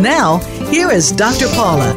Now, here is Dr. Paula.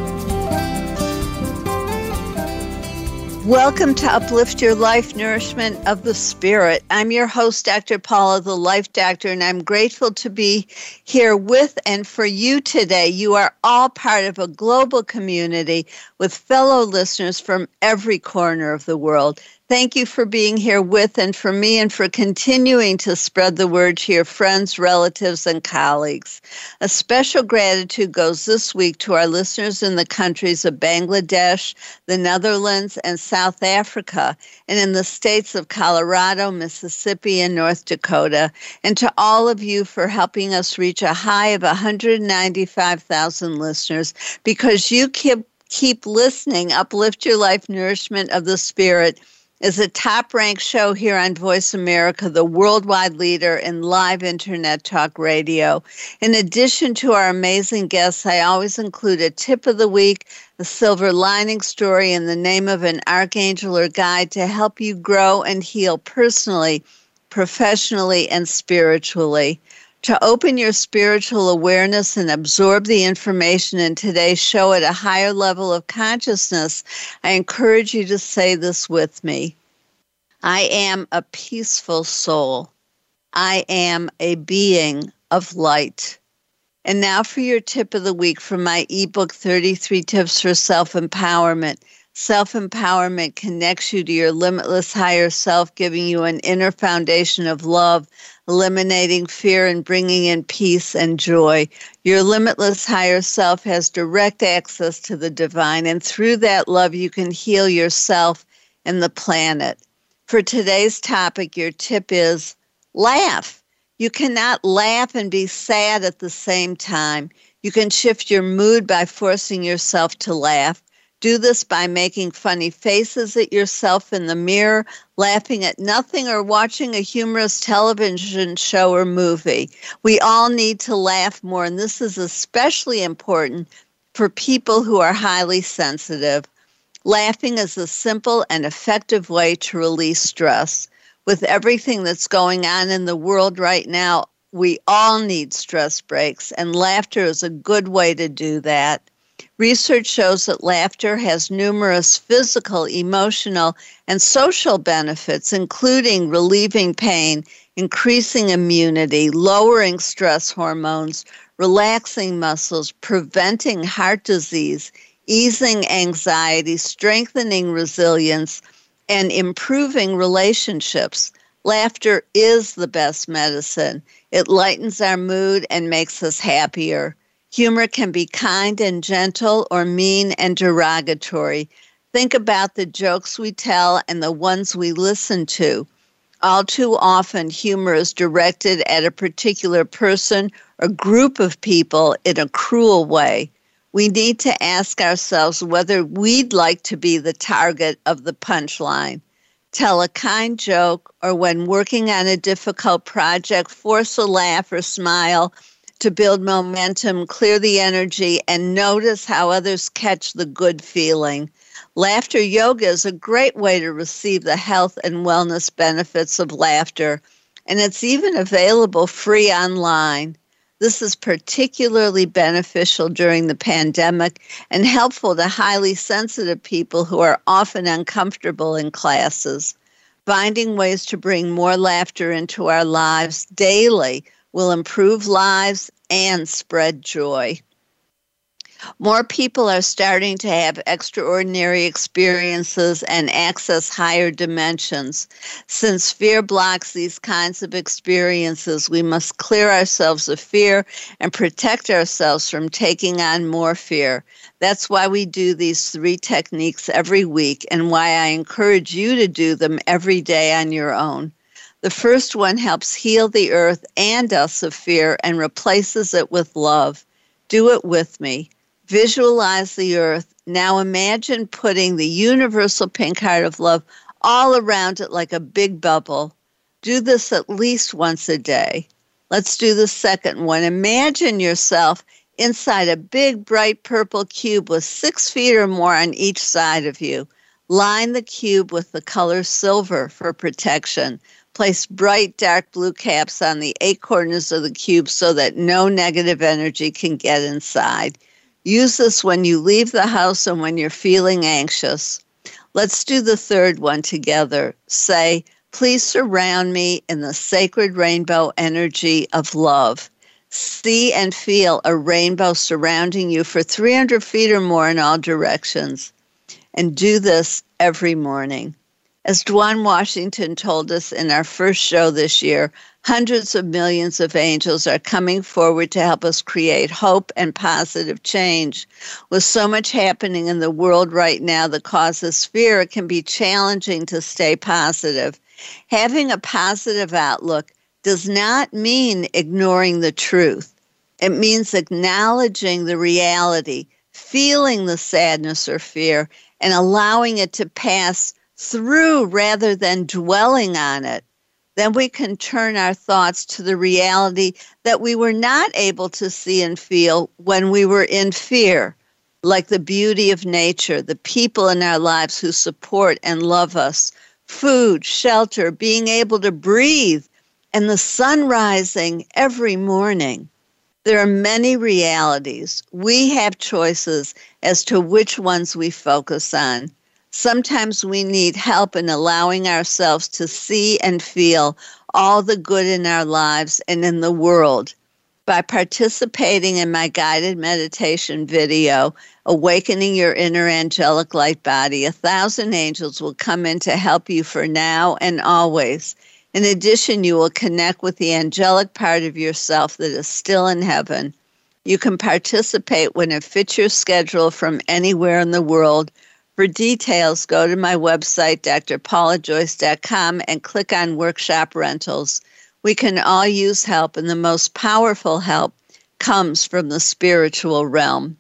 Welcome to Uplift Your Life Nourishment of the Spirit. I'm your host, Dr. Paula, the Life Doctor, and I'm grateful to be here with and for you today. You are all part of a global community with fellow listeners from every corner of the world. Thank you for being here with and for me and for continuing to spread the word to your friends, relatives, and colleagues. A special gratitude goes this week to our listeners in the countries of Bangladesh, the Netherlands, and South Africa, and in the states of Colorado, Mississippi, and North Dakota, and to all of you for helping us reach a high of 195,000 listeners because you keep keep listening, uplift your life nourishment of the spirit is a top ranked show here on Voice America, the worldwide leader in live internet talk radio. In addition to our amazing guests, I always include a tip of the week, a silver lining story, and the name of an archangel or guide to help you grow and heal personally, professionally, and spiritually to open your spiritual awareness and absorb the information in today's show at a higher level of consciousness, I encourage you to say this with me. I am a peaceful soul. I am a being of light. And now for your tip of the week from my ebook 33 Tips for Self Empowerment. Self empowerment connects you to your limitless higher self, giving you an inner foundation of love, eliminating fear and bringing in peace and joy. Your limitless higher self has direct access to the divine, and through that love, you can heal yourself and the planet. For today's topic, your tip is laugh. You cannot laugh and be sad at the same time. You can shift your mood by forcing yourself to laugh. Do this by making funny faces at yourself in the mirror, laughing at nothing, or watching a humorous television show or movie. We all need to laugh more, and this is especially important for people who are highly sensitive. Laughing is a simple and effective way to release stress. With everything that's going on in the world right now, we all need stress breaks, and laughter is a good way to do that. Research shows that laughter has numerous physical, emotional, and social benefits, including relieving pain, increasing immunity, lowering stress hormones, relaxing muscles, preventing heart disease, easing anxiety, strengthening resilience, and improving relationships. Laughter is the best medicine. It lightens our mood and makes us happier. Humor can be kind and gentle or mean and derogatory. Think about the jokes we tell and the ones we listen to. All too often, humor is directed at a particular person or group of people in a cruel way. We need to ask ourselves whether we'd like to be the target of the punchline. Tell a kind joke, or when working on a difficult project, force a laugh or smile to build momentum, clear the energy, and notice how others catch the good feeling. Laughter yoga is a great way to receive the health and wellness benefits of laughter, and it's even available free online. This is particularly beneficial during the pandemic and helpful to highly sensitive people who are often uncomfortable in classes. Finding ways to bring more laughter into our lives daily will improve lives and spread joy. More people are starting to have extraordinary experiences and access higher dimensions. Since fear blocks these kinds of experiences, we must clear ourselves of fear and protect ourselves from taking on more fear. That's why we do these three techniques every week and why I encourage you to do them every day on your own. The first one helps heal the earth and us of fear and replaces it with love. Do it with me. Visualize the earth. Now imagine putting the universal pink heart of love all around it like a big bubble. Do this at least once a day. Let's do the second one. Imagine yourself inside a big, bright purple cube with six feet or more on each side of you. Line the cube with the color silver for protection. Place bright dark blue caps on the eight corners of the cube so that no negative energy can get inside. Use this when you leave the house and when you're feeling anxious. Let's do the third one together. Say, please surround me in the sacred rainbow energy of love. See and feel a rainbow surrounding you for 300 feet or more in all directions and do this every morning. As Dwan Washington told us in our first show this year, hundreds of millions of angels are coming forward to help us create hope and positive change. With so much happening in the world right now that causes fear, it can be challenging to stay positive. Having a positive outlook does not mean ignoring the truth. It means acknowledging the reality, feeling the sadness or fear, and allowing it to pass through rather than dwelling on it, then we can turn our thoughts to the reality that we were not able to see and feel when we were in fear, like the beauty of nature, the people in our lives who support and love us, food, shelter, being able to breathe, and the sun rising every morning. There are many realities. We have choices as to which ones we focus on. Sometimes we need help in allowing ourselves to see and feel all the good in our lives and in the world. By participating in my guided meditation video, Awakening Your Inner Angelic Light Body, a thousand angels will come in to help you for now and always. In addition, you will connect with the angelic part of yourself that is still in heaven. You can participate when it fits your schedule from anywhere in the world. For details, go to my website, drpaulajoyce.com, and click on Workshop Rentals. We can all use help, and the most powerful help comes from the spiritual realm.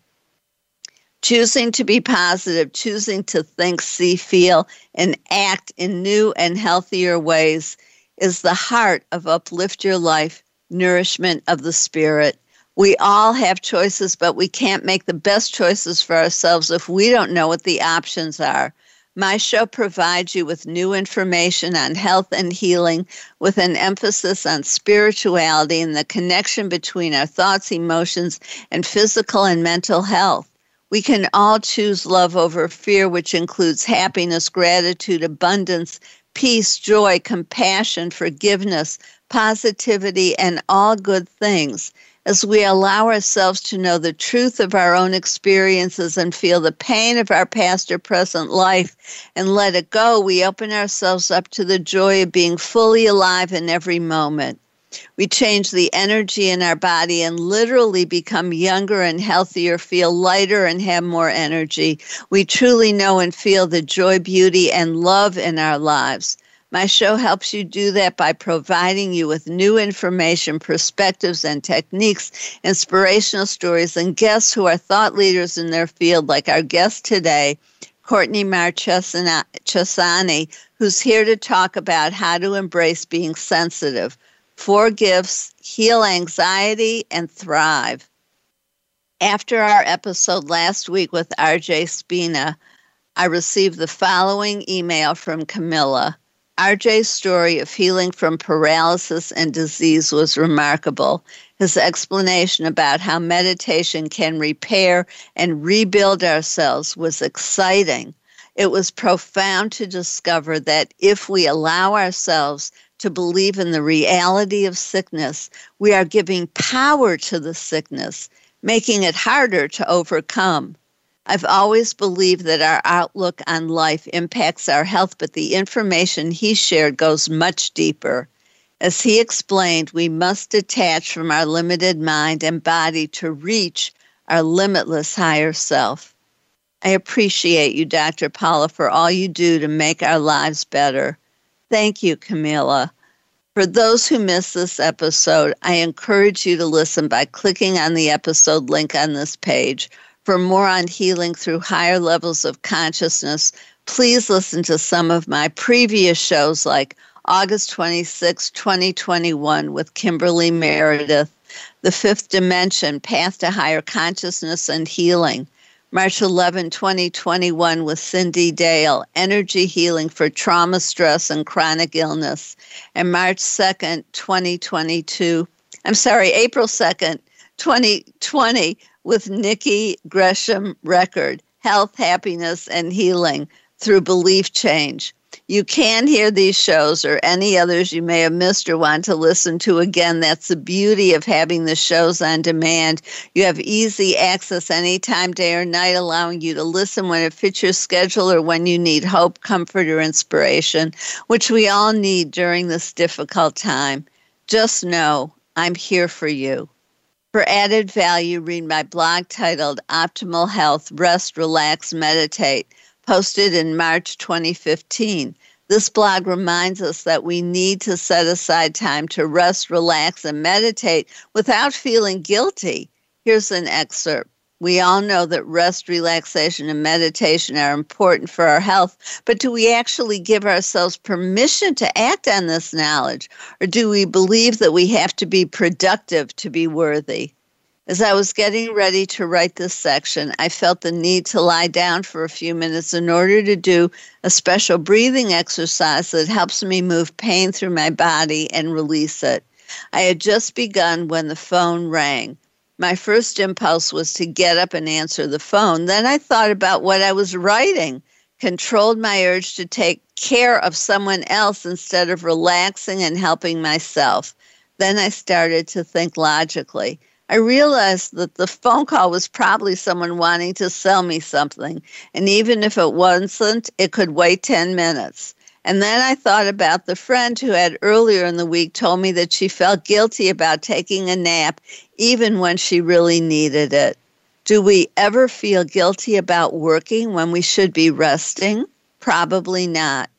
Choosing to be positive, choosing to think, see, feel, and act in new and healthier ways is the heart of Uplift Your Life, Nourishment of the Spirit. We all have choices, but we can't make the best choices for ourselves if we don't know what the options are. My show provides you with new information on health and healing with an emphasis on spirituality and the connection between our thoughts, emotions, and physical and mental health. We can all choose love over fear, which includes happiness, gratitude, abundance, peace, joy, compassion, forgiveness, positivity, and all good things. As we allow ourselves to know the truth of our own experiences and feel the pain of our past or present life and let it go, we open ourselves up to the joy of being fully alive in every moment. We change the energy in our body and literally become younger and healthier, feel lighter and have more energy. We truly know and feel the joy, beauty, and love in our lives. My show helps you do that by providing you with new information, perspectives, and techniques, inspirational stories, and guests who are thought leaders in their field, like our guest today, Courtney Marchesani, who's here to talk about how to embrace being sensitive four gifts heal anxiety and thrive. After our episode last week with RJ Spina, I received the following email from Camilla. RJ's story of healing from paralysis and disease was remarkable. His explanation about how meditation can repair and rebuild ourselves was exciting. It was profound to discover that if we allow ourselves to believe in the reality of sickness, we are giving power to the sickness, making it harder to overcome. I've always believed that our outlook on life impacts our health, but the information he shared goes much deeper. As he explained, we must detach from our limited mind and body to reach our limitless higher self. I appreciate you, Dr. Paula, for all you do to make our lives better. Thank you, Camilla. For those who missed this episode, I encourage you to listen by clicking on the episode link on this page. For more on healing through higher levels of consciousness, please listen to some of my previous shows like August 26, 2021, with Kimberly Meredith, The Fifth Dimension Path to Higher Consciousness and Healing. March 11, 2021, with Cyndi Dale, Energy Healing for Trauma, Stress, and Chronic Illness. And March 2nd, 2022, I'm sorry, April 2nd, 2020, with Nikki Gresham Record, Health, Happiness, and Healing through Belief Change. You can hear these shows or any others you may have missed or want to listen to again. That's the beauty of having the shows on demand. You have easy access anytime, day or night, allowing you to listen when it fits your schedule or when you need hope, comfort, or inspiration, which we all need during this difficult time. Just know I'm here for you. For added value, read my blog titled Optimal Health Rest, Relax, Meditate posted in March 2015. This blog reminds us that we need to set aside time to rest, relax, and meditate without feeling guilty. Here's an excerpt. We all know that rest, relaxation, and meditation are important for our health, but do we actually give ourselves permission to act on this knowledge? Or do we believe that we have to be productive to be worthy? As I was getting ready to write this section, I felt the need to lie down for a few minutes in order to do a special breathing exercise that helps me move pain through my body and release it. I had just begun when the phone rang. My first impulse was to get up and answer the phone. Then I thought about what I was writing, controlled my urge to take care of someone else instead of relaxing and helping myself. Then I started to think logically. I realized that the phone call was probably someone wanting to sell me something. And even if it wasn't, it could wait 10 minutes. And then I thought about the friend who had earlier in the week told me that she felt guilty about taking a nap even when she really needed it. Do we ever feel guilty about working when we should be resting? Probably not.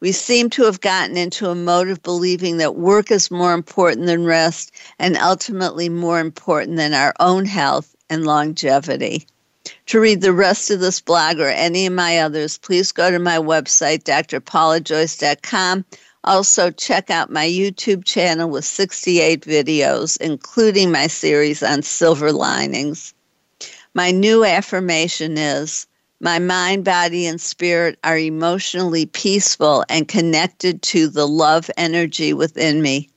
We seem to have gotten into a mode of believing that work is more important than rest and ultimately more important than our own health and longevity. To read the rest of this blog or any of my others, please go to my website, drpaulajoyce.com. Also, check out my YouTube channel with 68 videos, including my series on silver linings. My new affirmation is my mind, body, and spirit are emotionally peaceful and connected to the love energy within me.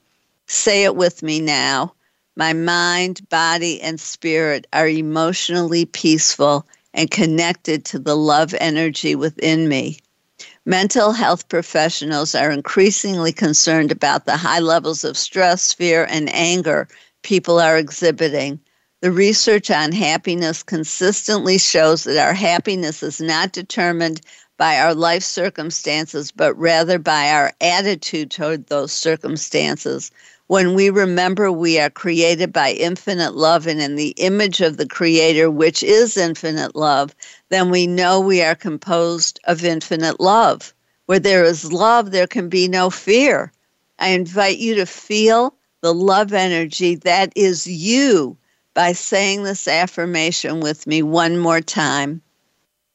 Say it with me now. My mind, body, and spirit are emotionally peaceful and connected to the love energy within me. Mental health professionals are increasingly concerned about the high levels of stress, fear, and anger people are exhibiting. The research on happiness consistently shows that our happiness is not determined by our life circumstances, but rather by our attitude toward those circumstances. When we remember we are created by infinite love and in the image of the Creator, which is infinite love, then we know we are composed of infinite love. Where there is love, there can be no fear. I invite you to feel the love energy that is you by saying this affirmation with me one more time.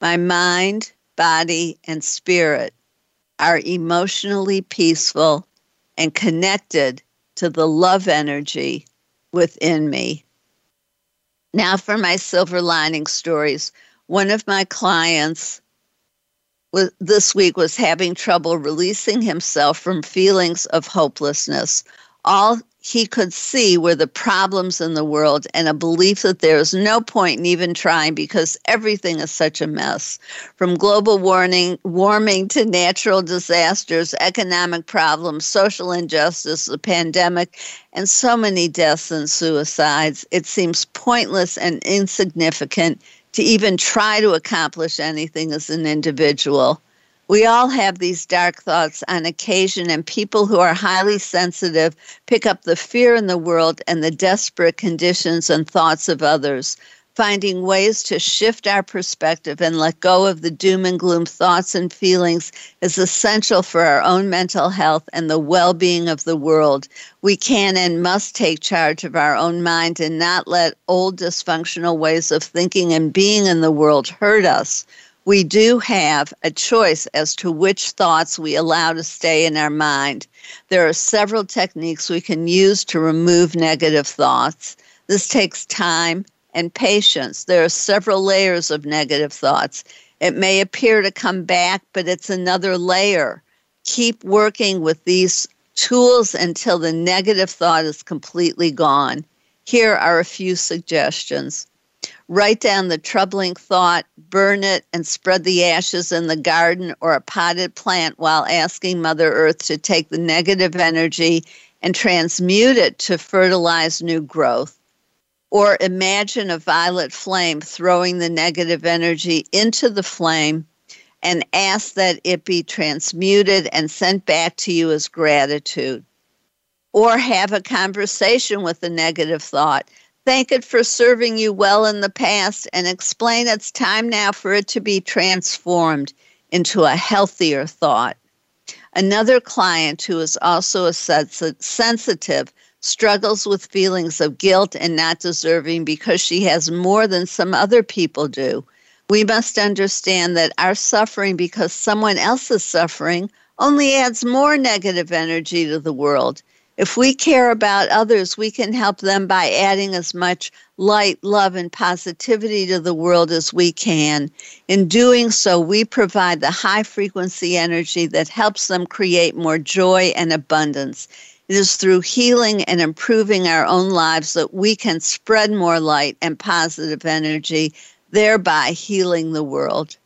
My mind, body, and spirit are emotionally peaceful and connected to the love energy within me. Now, for my silver lining stories. One of my clients was, this week was having trouble releasing himself from feelings of hopelessness. All he could see were the problems in the world and a belief that there is no point in even trying because everything is such a mess. From global warming, warming to natural disasters, economic problems, social injustice, the pandemic, and so many deaths and suicides, it seems pointless and insignificant to even try to accomplish anything as an individual. We all have these dark thoughts on occasion, and people who are highly sensitive pick up the fear in the world and the desperate conditions and thoughts of others. Finding ways to shift our perspective and let go of the doom and gloom thoughts and feelings is essential for our own mental health and the well being of the world. We can and must take charge of our own mind and not let old dysfunctional ways of thinking and being in the world hurt us. We do have a choice as to which thoughts we allow to stay in our mind. There are several techniques we can use to remove negative thoughts. This takes time and patience. There are several layers of negative thoughts. It may appear to come back, but it's another layer. Keep working with these tools until the negative thought is completely gone. Here are a few suggestions. Write down the troubling thought, burn it, and spread the ashes in the garden or a potted plant while asking Mother Earth to take the negative energy and transmute it to fertilize new growth. Or imagine a violet flame throwing the negative energy into the flame and ask that it be transmuted and sent back to you as gratitude. Or have a conversation with the negative thought. Thank it for serving you well in the past and explain it's time now for it to be transformed into a healthier thought. Another client who is also a sensitive struggles with feelings of guilt and not deserving because she has more than some other people do. We must understand that our suffering because someone else is suffering only adds more negative energy to the world. If we care about others, we can help them by adding as much light, love, and positivity to the world as we can. In doing so, we provide the high frequency energy that helps them create more joy and abundance. It is through healing and improving our own lives that we can spread more light and positive energy, thereby healing the world.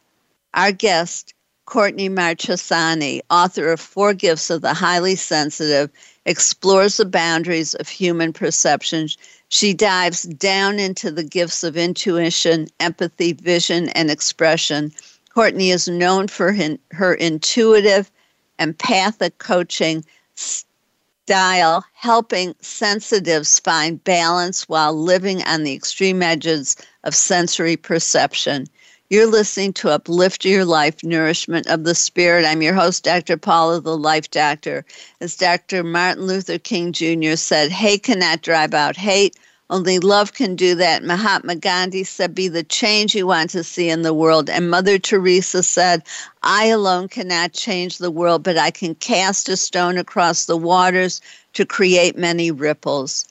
Our guest, Courtney Marchesani, author of Four Gifts of the Highly Sensitive, explores the boundaries of human perception. She dives down into the gifts of intuition, empathy, vision, and expression. Courtney is known for her intuitive, empathic coaching style, helping sensitives find balance while living on the extreme edges of sensory perception. You're listening to Uplift Your Life Nourishment of the Spirit. I'm your host, Dr. Paula, the Life Doctor. As Dr. Martin Luther King Jr. said, hate cannot drive out hate. Only love can do that. Mahatma Gandhi said, Be the change you want to see in the world. And Mother Teresa said, I alone cannot change the world, but I can cast a stone across the waters to create many ripples.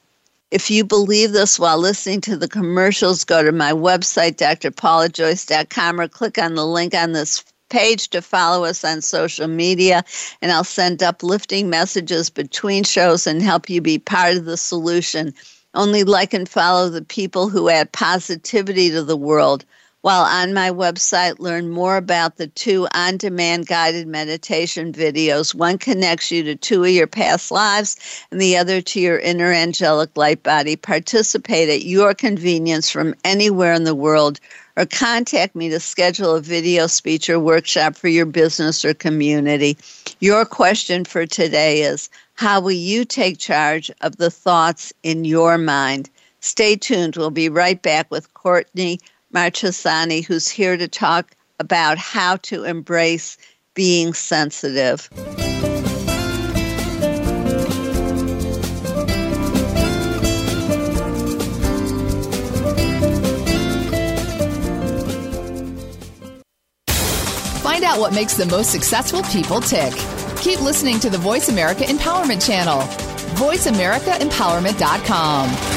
If you believe this while listening to the commercials, go to my website, drpaulajoyce.com, or click on the link on this page to follow us on social media, and I'll send uplifting messages between shows and help you be part of the solution. Only like and follow the people who add positivity to the world. While on my website, learn more about the two on demand guided meditation videos. One connects you to two of your past lives, and the other to your inner angelic light body. Participate at your convenience from anywhere in the world, or contact me to schedule a video speech or workshop for your business or community. Your question for today is how will you take charge of the thoughts in your mind? Stay tuned. We'll be right back with Courtney Marchesani, who's here to talk about how to embrace being sensitive. Find out what makes the most successful people tick. Keep listening to the Voice America Empowerment Channel. VoiceAmericaEmpowerment.com.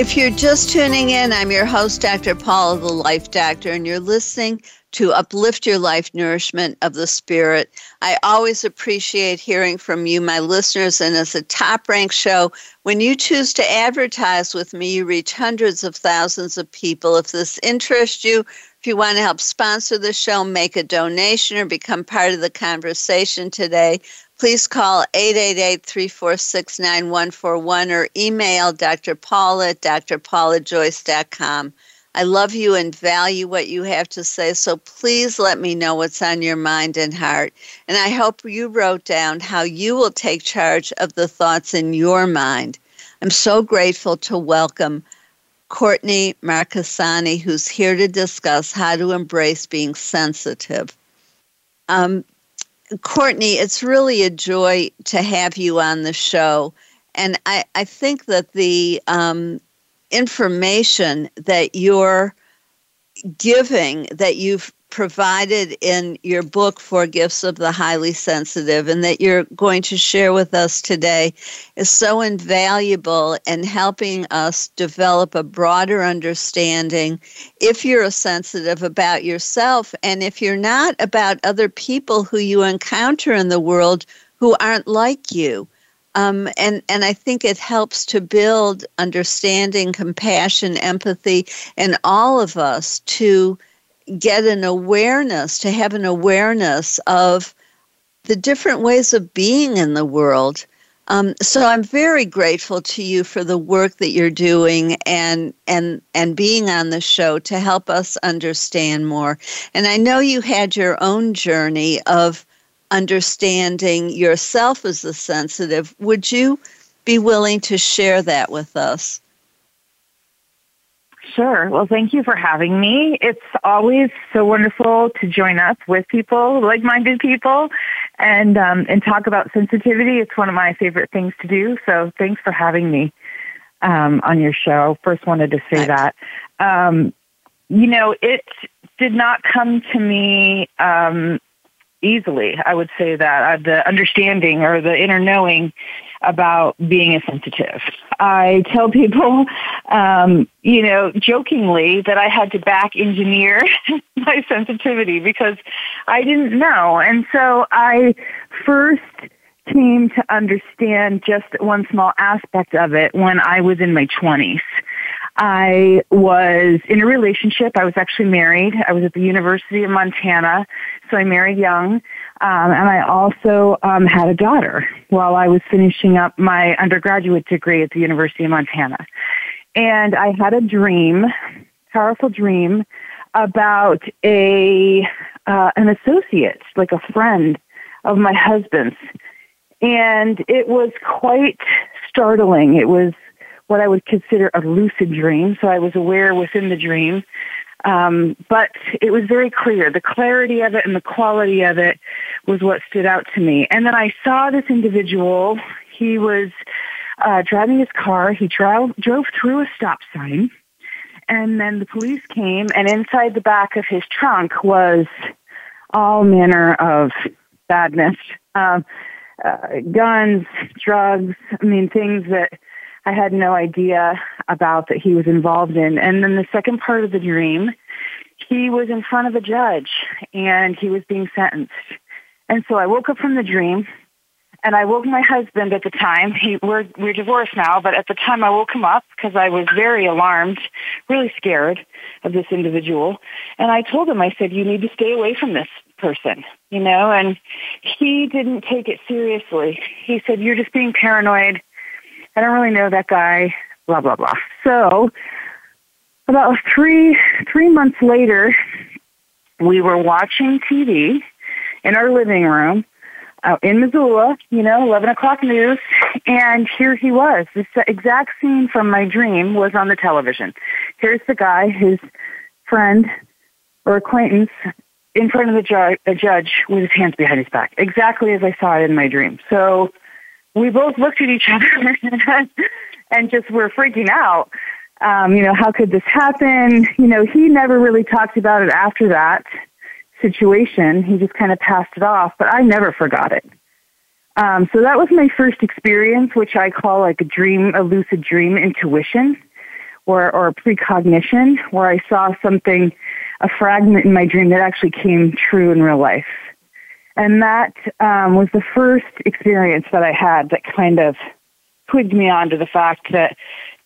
If you're just tuning in, I'm your host, Dr. Paula, the Life Doctor, and you're listening to uplift your life nourishment of the spirit. I always appreciate hearing from you, my listeners, and as a top ranked show, when you choose to advertise with me, you reach hundreds of thousands of people. If this interests you, if you want to help sponsor the show, make a donation, or become part of the conversation today, please call 888-346-9141 or email Dr. Paula at drpaulajoyce.com. I love you and value what you have to say, so please let me know what's on your mind and heart. And I hope you wrote down how you will take charge of the thoughts in your mind. I'm so grateful to welcome Courtney Marchesani, who's here to discuss how to embrace being sensitive. Um, Courtney, it's really a joy to have you on the show. And I, I think that the um, information that you're giving, that you've provided in your book, Four Gifts of the Highly Sensitive, and that you're going to share with us today is so invaluable in helping us develop a broader understanding if you're a sensitive about yourself, and if you're not, about other people who you encounter in the world who aren't like you. Um, and and I think it helps to build understanding, compassion, empathy, in all of us to get an awareness, to have an awareness of the different ways of being in the world. Um, so I'm very grateful to you for the work that you're doing and and and being on the show to help us understand more. And I know you had your own journey of understanding yourself as a sensitive. Would you be willing to share that with us? Sure. Well, thank you for having me. It's always so wonderful to join up with people, like-minded people, and um, and talk about sensitivity. It's one of my favorite things to do. So, thanks for having me um, on your show. First, wanted to say that. Um, you know, it did not come to me um, easily. I would say that uh, the understanding or the inner knowing about being a sensitive. I tell people, um, you know, jokingly that I had to back engineer my sensitivity because I didn't know. And so I first came to understand just one small aspect of it when I was in my 20s. I was in a relationship. I was actually married. I was at the University of Montana, so I married young. Um, and I also um, had a daughter while I was finishing up my undergraduate degree at the University of Montana. And I had a dream, powerful dream, about a uh, an associate, like a friend of my husband's, and it was quite startling. It was what I would consider a lucid dream. So I was aware within the dream. Um, but it was very clear. The clarity of it and the quality of it was what stood out to me. And then I saw this individual. He was uh, driving his car. He drove drove through a stop sign, and then the police came. And inside the back of his trunk was all manner of badness, um, uh, guns, drugs. I mean, things that I had no idea about that he was involved in. And then the second part of the dream, he was in front of a judge and he was being sentenced. And so I woke up from the dream and I woke my husband at the time. He, we're, we're divorced now, but at the time I woke him up because I was very alarmed, really scared of this individual. And I told him, I said, you need to stay away from this person, you know, and he didn't take it seriously. He said, you're just being paranoid. I don't really know that guy, blah, blah, blah. So about three, three months later, we were watching TV in our living room uh, in Missoula, you know, 11 o'clock news, and here he was. This exact scene from my dream was on the television. Here's the guy, his friend or acquaintance, in front of the ju- a judge with his hands behind his back, exactly as I saw it in my dream. So we both looked at each other and just were freaking out. Um, you know, how could this happen? You know, he never really talked about it after that situation. He just kind of passed it off, but I never forgot it. Um, so that was my first experience, which I call like a dream, a lucid dream intuition or, or precognition, where I saw something, a fragment in my dream that actually came true in real life. And that um, was the first experience that I had that kind of twigged me on to the fact that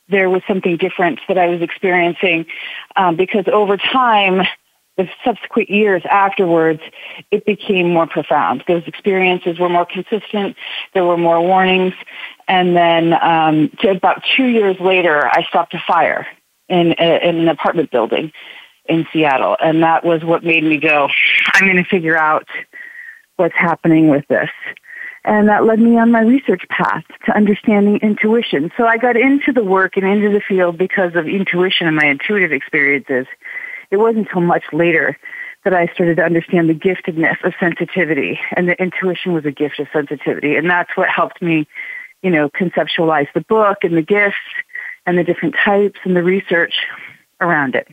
there was something different that I was experiencing um, because over time, the subsequent years afterwards, it became more profound. Those experiences were more consistent. There were more warnings. And then um, about two years later, I stopped a fire in, in an apartment building in Seattle. And that was what made me go, I'm going to figure out what's happening with this. And that led me on my research path to understanding intuition. So I got into the work and into the field because of intuition and my intuitive experiences it wasn't until much later that I started to understand the giftedness of sensitivity and that intuition was a gift of sensitivity. And that's what helped me, you know, conceptualize the book and the gifts and the different types and the research around it.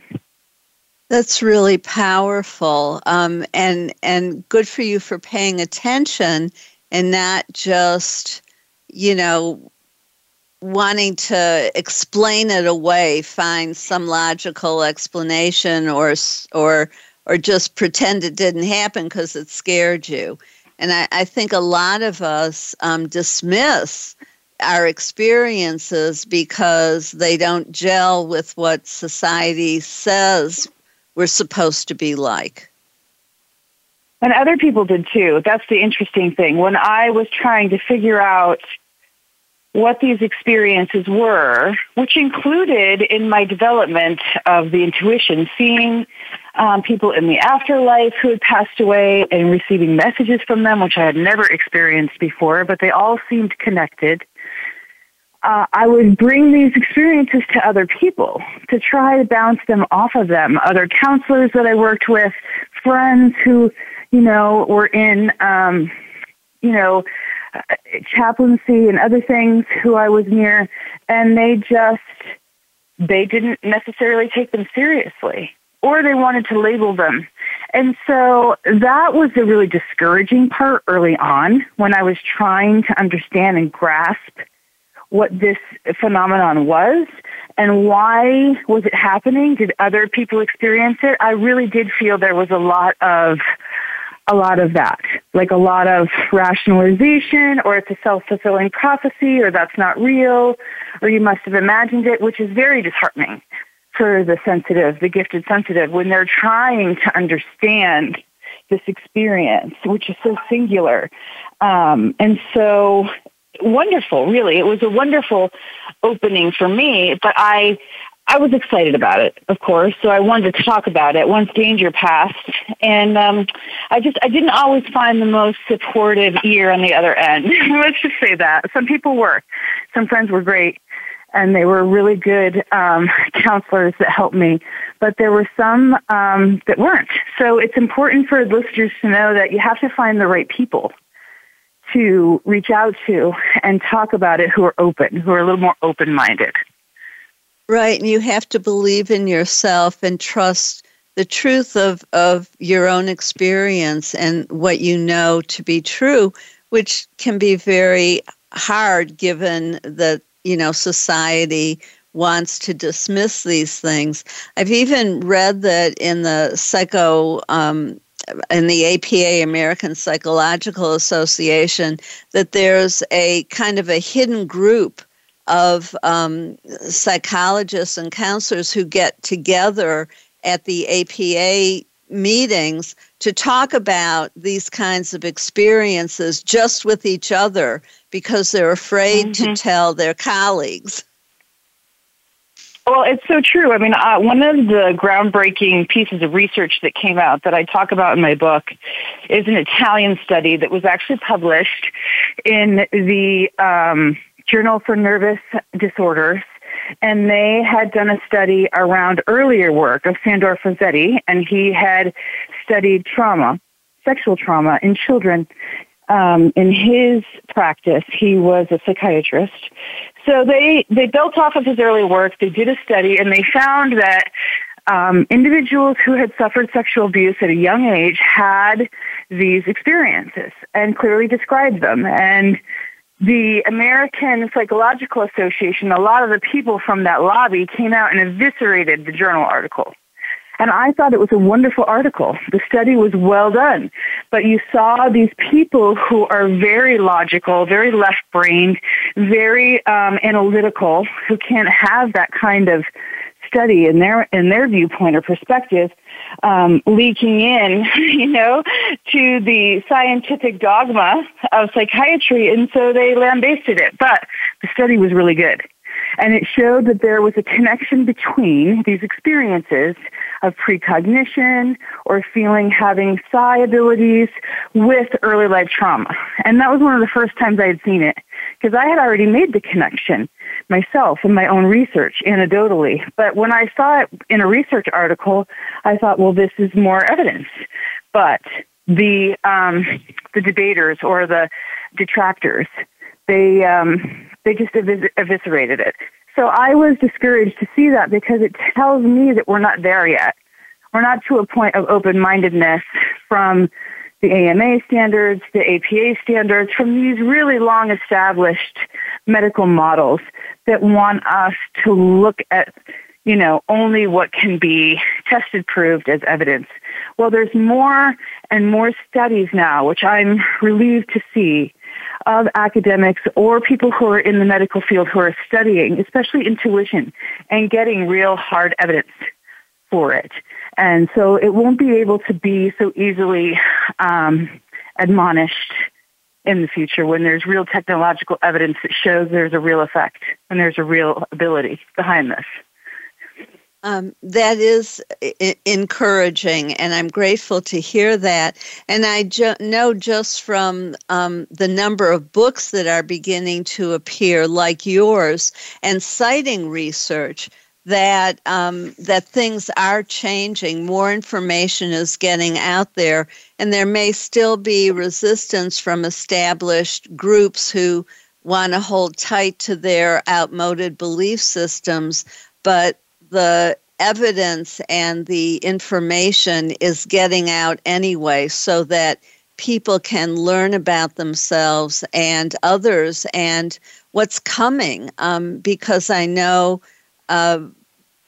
That's really powerful, um, and and good for you for paying attention and not just, you know, wanting to explain it away, find some logical explanation, or or or just pretend it didn't happen because it scared you. And I, I, think a lot of us um, dismiss our experiences because they don't gel with what society says we're supposed to be like. And other people did too. That's the interesting thing. When I was trying to figure out what these experiences were, which included in my development of the intuition, seeing um, people in the afterlife who had passed away and receiving messages from them, which I had never experienced before, but they all seemed connected. Uh, I would bring these experiences to other people to try to bounce them off of them. Other counselors that I worked with, friends who, you know, were in, um, you know, chaplaincy and other things who I was near, and they just they didn't necessarily take them seriously, or they wanted to label them. And so that was the really discouraging part early on when I was trying to understand and grasp what this phenomenon was and why was it happening? Did other people experience it? I really did feel there was a lot of a lot of that, like a lot of rationalization, or it's a self fulfilling prophecy, or that's not real, or you must have imagined it, which is very disheartening for the sensitive, the gifted sensitive, when they're trying to understand this experience, which is so singular. Um, and so wonderful, really. It was a wonderful opening for me, but I I was excited about it, of course, so I wanted to talk about it once danger passed. And um, I just I didn't always find the most supportive ear on the other end. Let's just say that. Some people were. Some friends were great, and they were really good um, counselors that helped me. But there were some um, that weren't. So it's important for listeners to know that you have to find the right people to reach out to and talk about it who are open, who are a little more open minded. Right, and you have to believe in yourself and trust the truth of, of your own experience and what you know to be true, which can be very hard given that you know, society wants to dismiss these things. I've even read that in the psycho um, in the APA, American Psychological Association, that there's a kind of a hidden group of um, psychologists and counselors who get together at the APA meetings to talk about these kinds of experiences just with each other because they're afraid mm-hmm. to tell their colleagues. Well, it's so true. I mean, uh, one of the groundbreaking pieces of research that came out that I talk about in my book is an Italian study that was actually published in the um, Journal for Nervous Disorders. And they had done a study around earlier work of Sandor Ferenczi, and he had studied trauma, sexual trauma in children um, in his practice, he was a psychiatrist. So they, they built off of his early work, they did a study, and they found that um, individuals who had suffered sexual abuse at a young age had these experiences and clearly described them. And the American Psychological Association, a lot of the people from that lobby came out and eviscerated the journal article. And I thought it was a wonderful article. The study was well done. But you saw these people who are very logical, very left brained, very um, analytical, who can't have that kind of study in their in their viewpoint or perspective um, leaking in, you know, to the scientific dogma of psychiatry, and so they lambasted it. But the study was really good. And it showed that there was a connection between these experiences of precognition or feeling having psi abilities with early life trauma. And that was one of the first times I had seen it because I had already made the connection myself in my own research anecdotally. But when I saw it in a research article, I thought, well, this is more evidence. But the um, the debaters or the detractors, they um, they just evis- eviscerated it. So I was discouraged to see that because it tells me that we're not there yet. We're not to a point of open mindedness from the AMA standards, the APA standards, from these really long established medical models that want us to look at, you know, only what can be tested, proved as evidence. Well, there's more and more studies now, which I'm relieved to see, of academics or people who are in the medical field who are studying, especially intuition, and getting real hard evidence for it. And so it won't be able to be so easily um, admonished in the future when there's real technological evidence that shows there's a real effect and there's a real ability behind this. Um, that is I- encouraging, and I'm grateful to hear that. And I ju- know just from um, the number of books that are beginning to appear, like yours, and citing research, that um, that things are changing. More information is getting out there, and there may still be resistance from established groups who want to hold tight to their outmoded belief systems. But the evidence and the information is getting out anyway so that people can learn about themselves and others and what's coming. Um, because I know uh,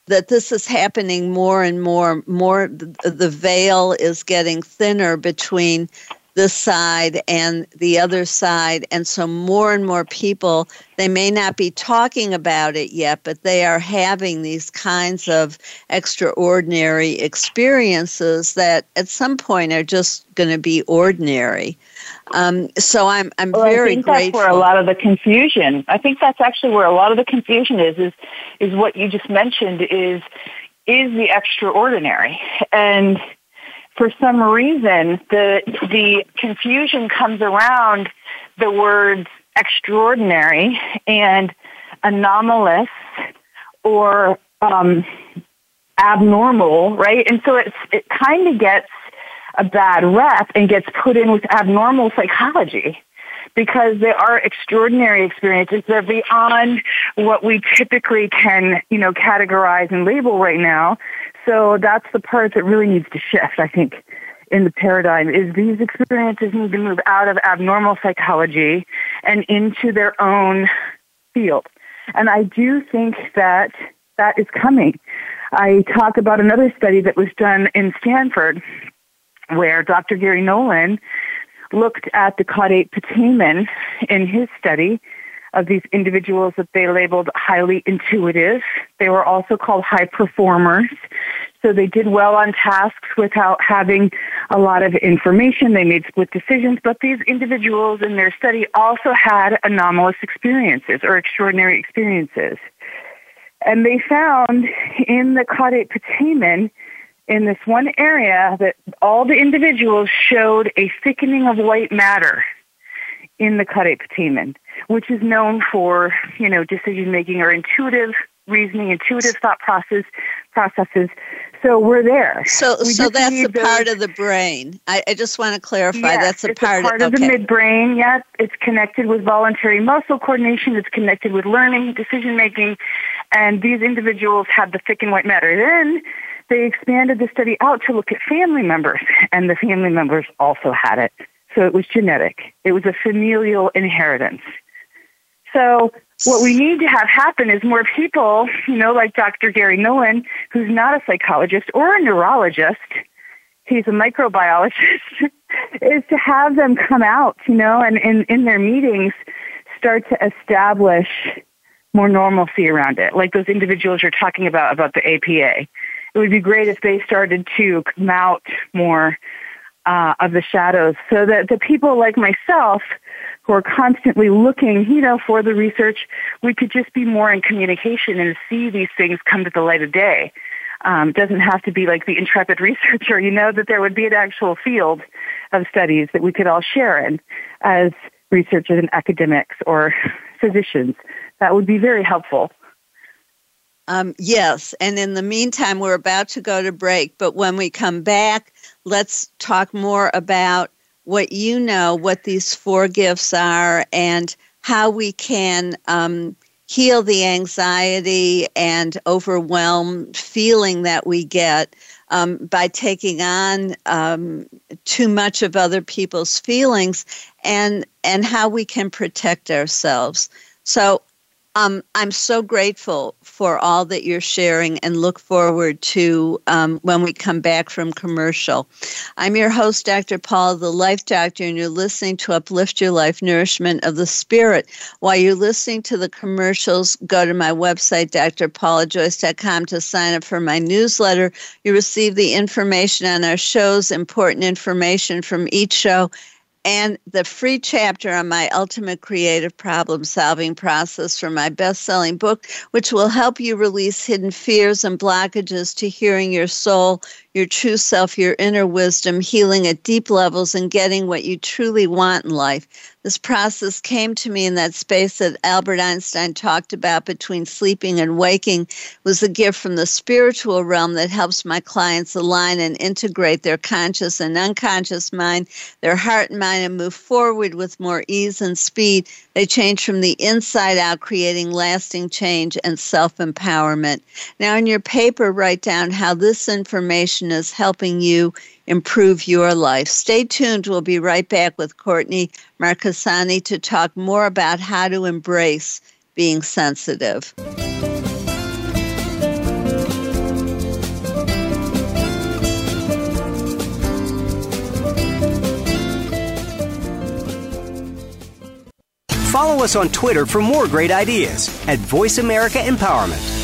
that this is happening more and more more the veil is getting thinner between this side and the other side. And so more and more people, they may not be talking about it yet, but they are having these kinds of extraordinary experiences that at some point are just going to be ordinary. Um, so I'm I'm well, very I think grateful. That's where a lot of the confusion. I think that's actually where a lot of the confusion is. Is is what you just mentioned. Is is the extraordinary and for some reason, the the confusion comes around the words extraordinary and anomalous or um, abnormal, right? And so it's it kind of gets a bad rep and gets put in with abnormal psychology because they are extraordinary experiences. They're beyond what we typically can, you know, categorize and label right now. So that's the part that really needs to shift, I think, in the paradigm is these experiences need to move out of abnormal psychology and into their own field. And I do think that that is coming. I talk about another study that was done in Stanford where Dr. Garry Nolan looked at the caudate putamen in his study of these individuals that they labeled highly intuitive. They were also called high performers. So they did well on tasks without having a lot of information. They made split decisions, but these individuals in their study also had anomalous experiences or extraordinary experiences. And they found in the caudate putamen, in this one area, that all the individuals showed a thickening of white matter in the caudate putamen, which is known for, you know, decision making or intuitive reasoning, intuitive thought process processes. So we're there. So, we so that's a part of the brain. I, I just want to clarify. Yes, that's a it's part, a part of, okay. the midbrain. Yeah, it's connected with voluntary muscle coordination. It's connected with learning, decision making, and these individuals had the thick and white matter. Then they expanded the study out to look at family members, and the family members also had it. So it was genetic. It was a familial inheritance. So what we need to have happen is more people, you know, like Dr. Garry Nolan, who's not a psychologist or a neurologist, he's a microbiologist, is to have them come out, you know, and in, in their meetings start to establish more normalcy around it, like those individuals you're talking about, about the APA. It would be great if they started to come out more uh, of the shadows so that the people like myself who are constantly looking, you know, for the research, we could just be more in communication and see these things come to the light of day. Um, doesn't have to be like the intrepid researcher, you know, that there would be an actual field of studies that we could all share in as researchers and academics or physicians. That would be very helpful. Um, yes, and in the meantime, we're about to go to break, but when we come back, let's talk more about what you know, what these four gifts are, and how we can um, heal the anxiety and overwhelm feeling that we get um, by taking on um, too much of other people's feelings, and and how we can protect ourselves. So um, I'm so grateful for all that you're sharing and look forward to um, when we come back from commercial. I'm your host, Dr. Paul, the Life Doctor, and you're listening to Uplift Your Life Nourishment of the Spirit. While you're listening to the commercials, go to my website, drpaulajoyce.com, to sign up for my newsletter. You receive the information on our shows, important information from each show and the free chapter on my ultimate creative problem solving process from my best selling book, which will help you release hidden fears and blockages to hearing your soul, your true self, your inner wisdom, healing at deep levels, and getting what you truly want in life. This process came to me in that space that Albert Einstein talked about between sleeping and waking was a gift from the spiritual realm that helps my clients align and integrate their conscious and unconscious mind, their heart and mind, and move forward with more ease and speed. They change from the inside out, creating lasting change and self empowerment. Now, in your paper, write down how this information is helping you improve your life. Stay tuned. We'll be right back with Courtney Marchesani to talk more about how to embrace being sensitive. Follow us on Twitter for more great ideas at Voice America Empowerment.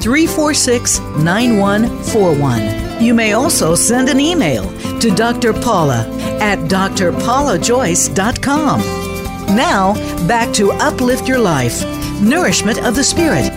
346 9141. You may also send an email to Dr. Paula at drpaulajoyce.com. Now, back to Uplift Your Life Nourishment of the Spirit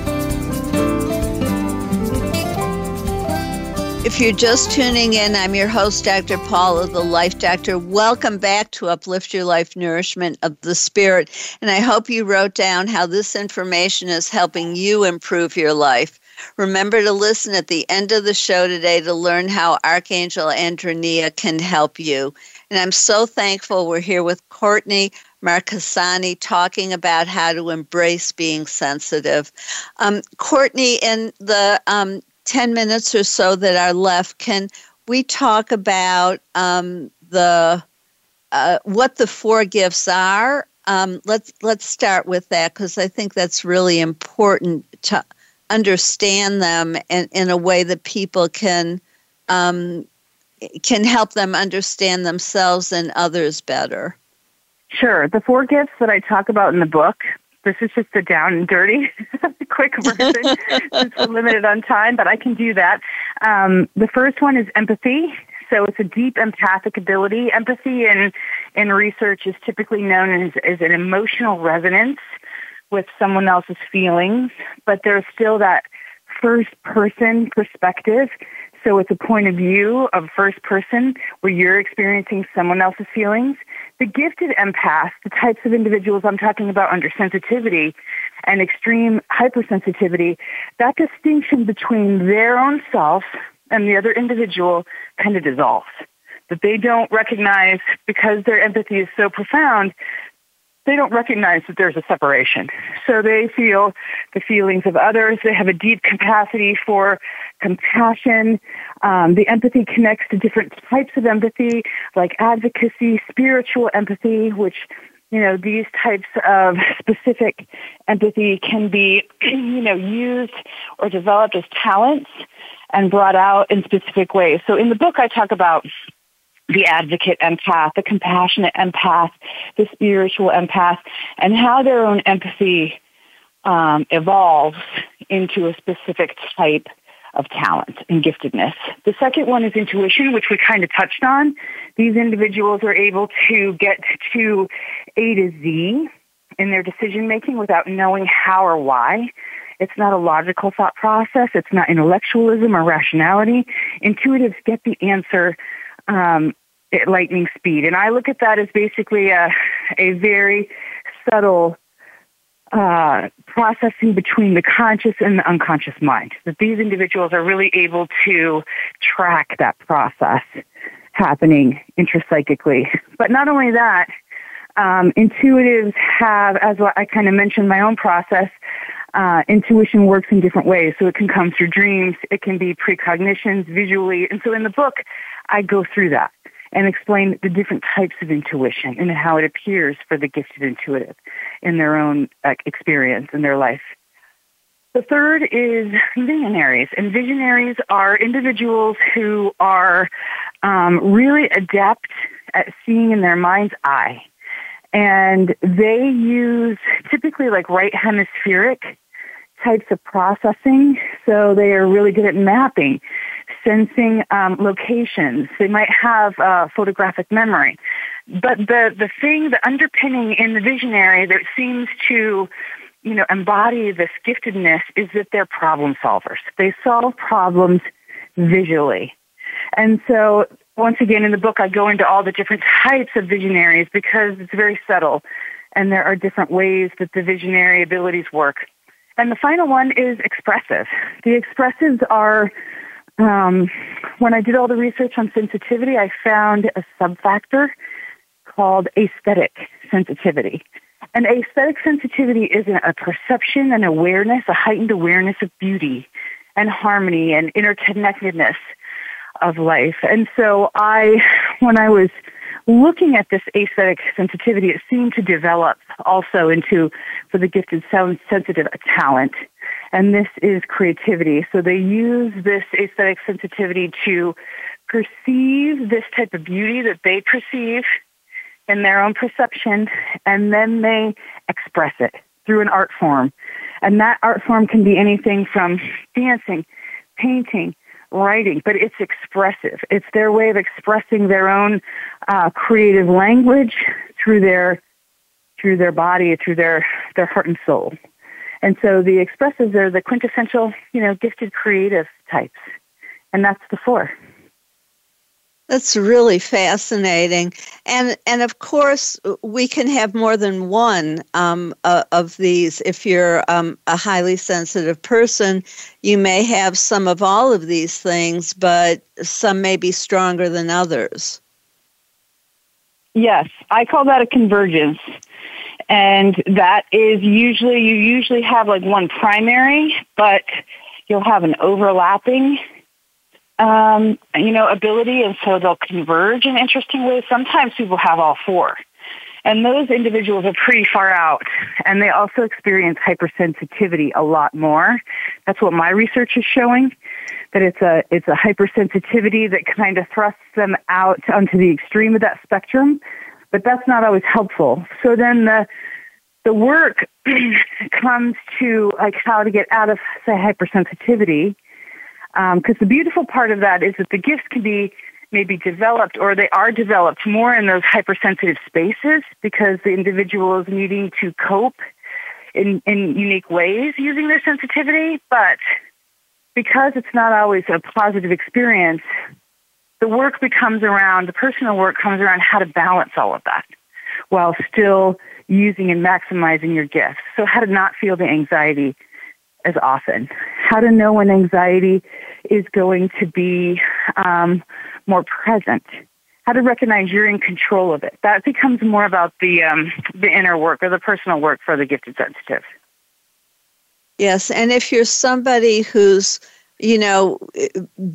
If you're just tuning in, I'm your host, Dr. Paula, the Life Doctor. Welcome back to Uplift Your Life Nourishment of the Spirit. And I hope you wrote down how this information is helping you improve your life. Remember to listen at the end of the show today to learn how Archangel Andronia can help you. And I'm so thankful we're here with Courtney Marchesani talking about how to embrace being sensitive. Um, Courtney, in the um, 10 minutes or so that are left, can we talk about um, the uh, what the four gifts are? Um, let's let's start with that because I think that's really important to understand them in, in a way that people can um, can help them understand themselves and others better. Sure. The four gifts that I talk about in the book this is just a down and dirty, quick version since we're limited on time, but I can do that. Um, the first one is empathy. So it's a deep empathic ability. Empathy in, in research is typically known as, as an emotional resonance with someone else's feelings, but there's still that first person perspective so it's a point of view of first person where you're experiencing someone else's feelings. The gifted empath, the types of individuals I'm talking about under sensitivity and extreme hypersensitivity, that distinction between their own self and the other individual kind of dissolves. That they don't recognize because their empathy is so profound they don't recognize that there's a separation. So they feel the feelings of others. They have a deep capacity for compassion. Um, the empathy connects to different types of empathy, like advocacy, spiritual empathy, which you know these types of specific empathy can be you know used or developed as talents and brought out in specific ways. So in the book, I talk about the advocate empath, the compassionate empath, the spiritual empath, and how their own empathy um, evolves into a specific type of talent and giftedness. The second one is intuition, which we kind of touched on. These individuals are able to get to A to Z in their decision making without knowing how or why. It's not a logical thought process. It's not intellectualism or rationality. Intuitives get the answer um, at lightning speed. And I look at that as basically a, a very subtle uh, processing between the conscious and the unconscious mind. That these individuals are really able to track that process happening intrapsychically. But not only that, um, intuitives have, as I kind of mentioned, my own process. Uh, intuition works in different ways. So it can come through dreams, it can be precognitions, visually. And so in the book, I go through that and explain the different types of intuition and how it appears for the gifted intuitive in their own uh, experience in their life. The third is visionaries, and visionaries are individuals who are um, really adept at seeing in their mind's eye. And they use typically like right hemispheric types of processing. So they are really good at mapping sensing um, locations. They might have uh, photographic memory. But the, the thing, the underpinning in the visionary that seems to, you know, embody this giftedness is that they're problem solvers. They solve problems visually. And so once again in the book I go into all the different types of visionaries because it's very subtle and there are different ways that the visionary abilities work. And the final one is expressive. The expressives are um, when I did all the research on sensitivity, I found a subfactor called aesthetic sensitivity. And aesthetic sensitivity is a perception and awareness, a heightened awareness of beauty and harmony and interconnectedness of life. And so I, when I was looking at this aesthetic sensitivity, it seemed to develop also into, for the gifted sound sensitive, talent. And this is creativity. So they use this aesthetic sensitivity to perceive this type of beauty that they perceive in their own perception, and then they express it through an art form. And that art form can be anything from dancing, painting, writing, but it's expressive. It's their way of expressing their own uh, creative language through their through their body, through their their heart and soul. And so the expressives are the quintessential, you know, gifted creative types, and that's the four. That's really fascinating, and and of course we can have more than one um, uh, of these. If you're um, a highly sensitive person, you may have some of all of these things, but some may be stronger than others. Yes, I call that a convergence, and that is usually you usually have like one primary, but you'll have an overlapping um, you know, ability, and so they'll converge in interesting ways. Sometimes people have all four. And those individuals are pretty far out, and they also experience hypersensitivity a lot more. That's what my research is showing, that it's a, it's a hypersensitivity that kind of thrusts them out onto the extreme of that spectrum, but that's not always helpful. So then the, the work comes to like how to get out of, say, hypersensitivity, because um, the beautiful part of that is that the gifts can be maybe developed or they are developed more in those hypersensitive spaces because the individual is needing to cope in, in unique ways using their sensitivity. But because it's not always a positive experience, the work becomes around, the personal work comes around how to balance all of that while still using and maximizing your gifts. So how to not feel the anxiety as often. How to know when anxiety is going to be um, more present. How to recognize you're in control of it. That becomes more about the um, the inner work or the personal work for the gifted sensitive. Yes, and if you're somebody who's you know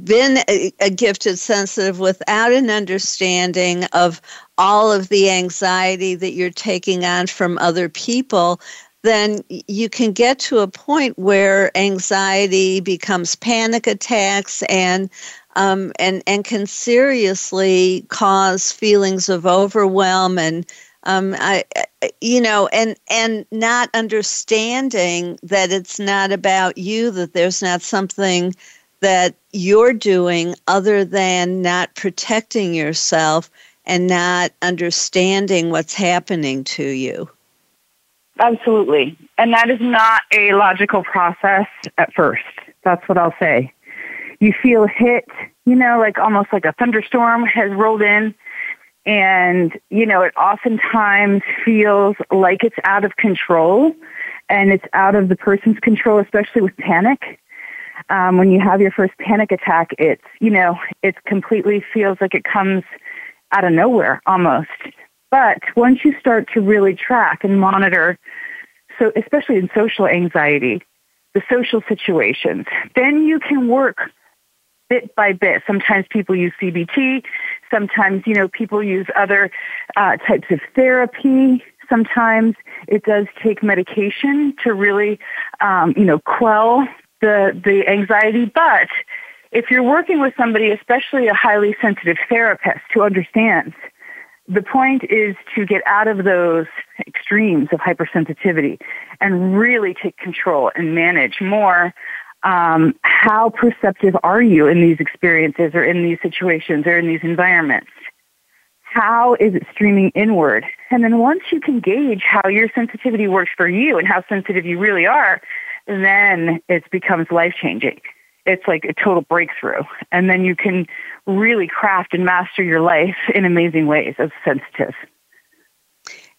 been a, a gifted sensitive without an understanding of all of the anxiety that you're taking on from other people then you can get to a point where anxiety becomes panic attacks and um, and and can seriously cause feelings of overwhelm and um, I, you know, and and not understanding that it's not about you, that there's not something that you're doing other than not protecting yourself and not understanding what's happening to you. Absolutely. And that is not a logical process at first. That's what I'll say. You feel hit, you know, like almost like a thunderstorm has rolled in. And, you know, it oftentimes feels like it's out of control and it's out of the person's control, especially with panic. Um, when you have your first panic attack, it's, you know, it completely feels like it comes out of nowhere almost. But once you start to really track and monitor, so especially in social anxiety, the social situations, then you can work bit by bit. Sometimes people use CBT. Sometimes, you know, people use other uh, types of therapy. Sometimes it does take medication to really, um, you know, quell the the anxiety. But if you're working with somebody, especially a highly sensitive therapist who understands the point is to get out of those extremes of hypersensitivity and really take control and manage more um, how perceptive are you in these experiences or in these situations or in these environments? How is it streaming inward? And then once you can gauge how your sensitivity works for you and how sensitive you really are, then it becomes life changing it's like a total breakthrough. And then you can really craft and master your life in amazing ways as sensitive.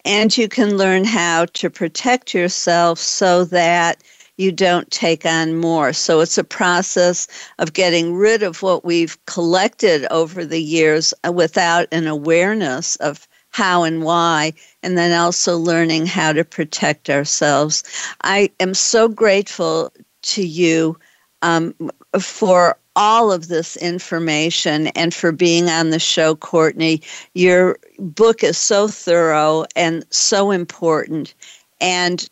And you can learn how to protect yourself so that you don't take on more. So it's a process of getting rid of what we've collected over the years without an awareness of how and why, and then also learning how to protect ourselves. I am so grateful to you um, for all of this information and for being on the show, Courtney. Your book is so thorough and so important. And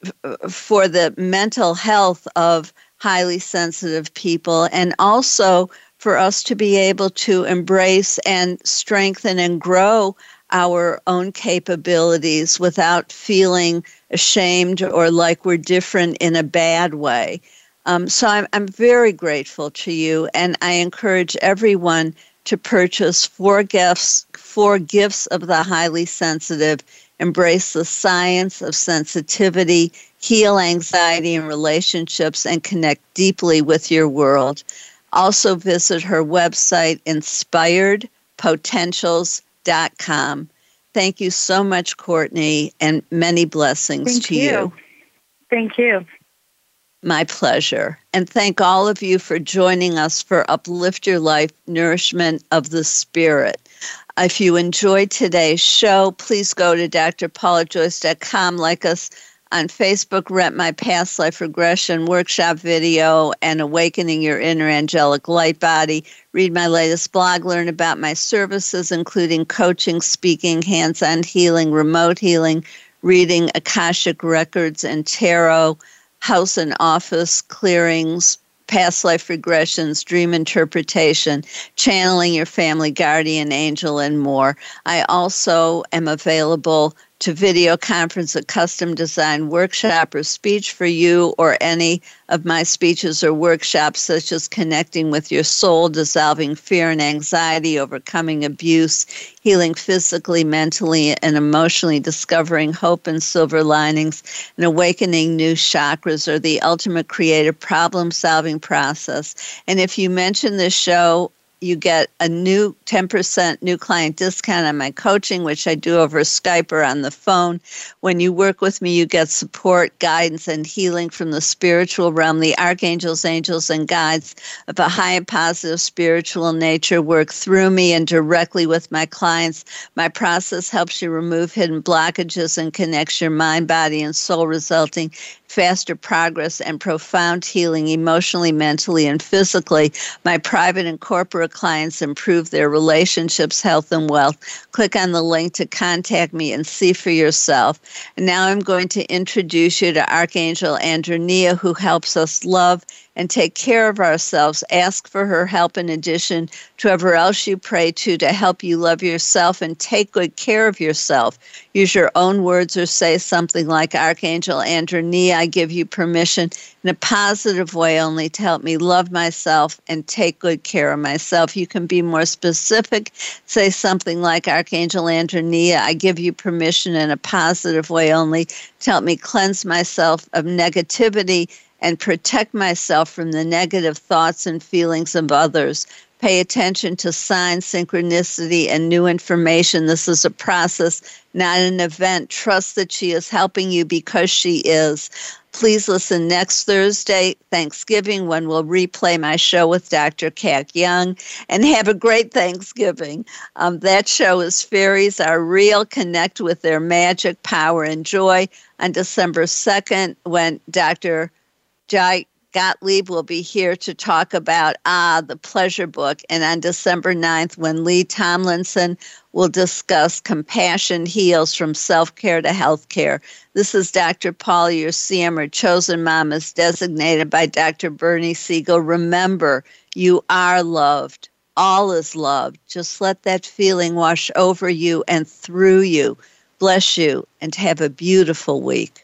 for the mental health of highly sensitive people, and also for us to be able to embrace and strengthen and grow our own capabilities without feeling ashamed or like we're different in a bad way. Um, so I'm, I'm very grateful to you, and I encourage everyone to purchase four gifts, four gifts of the highly sensitive. Embrace the science of sensitivity, heal anxiety in relationships, and connect deeply with your world. Also, visit her website, inspiredpotentials.com. Thank you so much, Courtney, and many blessings Thank to you. you. Thank you. My pleasure. And thank all of you for joining us for Uplift Your Life Nourishment of the Spirit. If you enjoyed today's show, please go to drpaulajoyce.com, like us on Facebook, Rent My Past Life Regression Workshop video and Awakening Your Inner Angelic Light Body. Read my latest blog, learn about my services, including coaching, speaking, hands on healing, remote healing, reading Akashic Records and Tarot house and office clearings, past life regressions, dream interpretation, channeling your family guardian angel, and more. I also am available to video conference a custom design workshop or speech for you or any of my speeches or workshops such as connecting with your soul dissolving fear and anxiety overcoming abuse healing physically mentally and emotionally discovering hope and silver linings and awakening new chakras or the ultimate creative problem solving process. And if you mention this show you get a new 10% new client discount on my coaching, which I do over Skype or on the phone. When you work with me, you get support, guidance, and healing from the spiritual realm. The archangels, angels, and guides of a high and positive spiritual nature work through me and directly with my clients. My process helps you remove hidden blockages and connects your mind, body, and soul, resulting faster progress and profound healing emotionally, mentally, and physically. My private and corporate clients improve their relationships, health, and wealth. Click on the link to contact me and see for yourself. And now I'm going to introduce you to Archangel Andronia, who helps us love and take care of ourselves. Ask for her help in addition to whoever else you pray to to help you love yourself and take good care of yourself. Use your own words or say something like Archangel Andronia, I give you permission in a positive way only to help me love myself and take good care of myself. You can be more specific. Say something like Archangel Andronia, I give you permission in a positive way only to help me cleanse myself of negativity and protect myself from the negative thoughts and feelings of others. Pay attention to signs, synchronicity, and new information. This is a process, not an event. Trust that she is helping you because she is. Please listen next Thursday, Thanksgiving, when we'll replay my show with Dr. Kat Young. And have a great Thanksgiving. Um, that show is Fairies Are Real. Connect with their magic, power, and joy on December 2nd when Dr. Jai Gottlieb will be here to talk about Ah, the Pleasure Book. And on December 9th, when Lee Tomlinson will discuss Compassion Heals from Self Care to Healthcare. This is Dr. Paul, your CM chosen mom, is designated by Dr. Bernie Siegel. Remember, you are loved. All is loved. Just let that feeling wash over you and through you. Bless you and have a beautiful week.